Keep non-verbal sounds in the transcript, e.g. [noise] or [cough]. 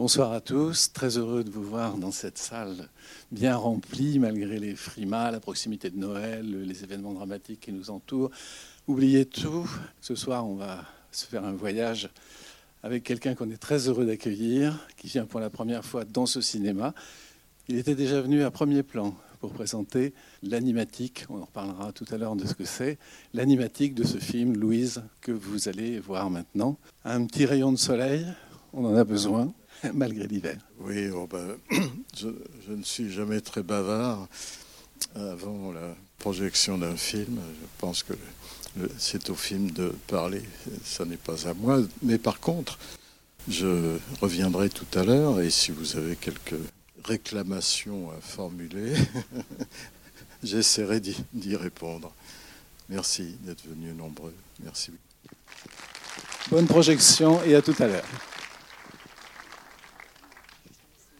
Bonsoir à tous, très heureux de vous voir dans cette salle bien remplie malgré les frimas, la proximité de Noël, les événements dramatiques qui nous entourent. Oubliez tout, ce soir on va se faire un voyage avec quelqu'un qu'on est très heureux d'accueillir, qui vient pour la première fois dans ce cinéma. Il était déjà venu à premier plan pour présenter l'animatique, on en reparlera tout à l'heure de ce que c'est, l'animatique de ce film, Louise, que vous allez voir maintenant. Un petit rayon de soleil, on en a besoin. [laughs] malgré l'hiver. Oui, oh ben, [clears throat] je, ne suis jamais très bavard avant la projection d'un film. Je pense que c'est au film de parler, ça n'est pas à moi. Mais par contre, je reviendrai tout à l'heure et si vous avez quelques réclamations à formuler, [laughs] j'essaierai d'y répondre. Merci d'être venus nombreux. Merci. Bonne projection et à tout à l'heure.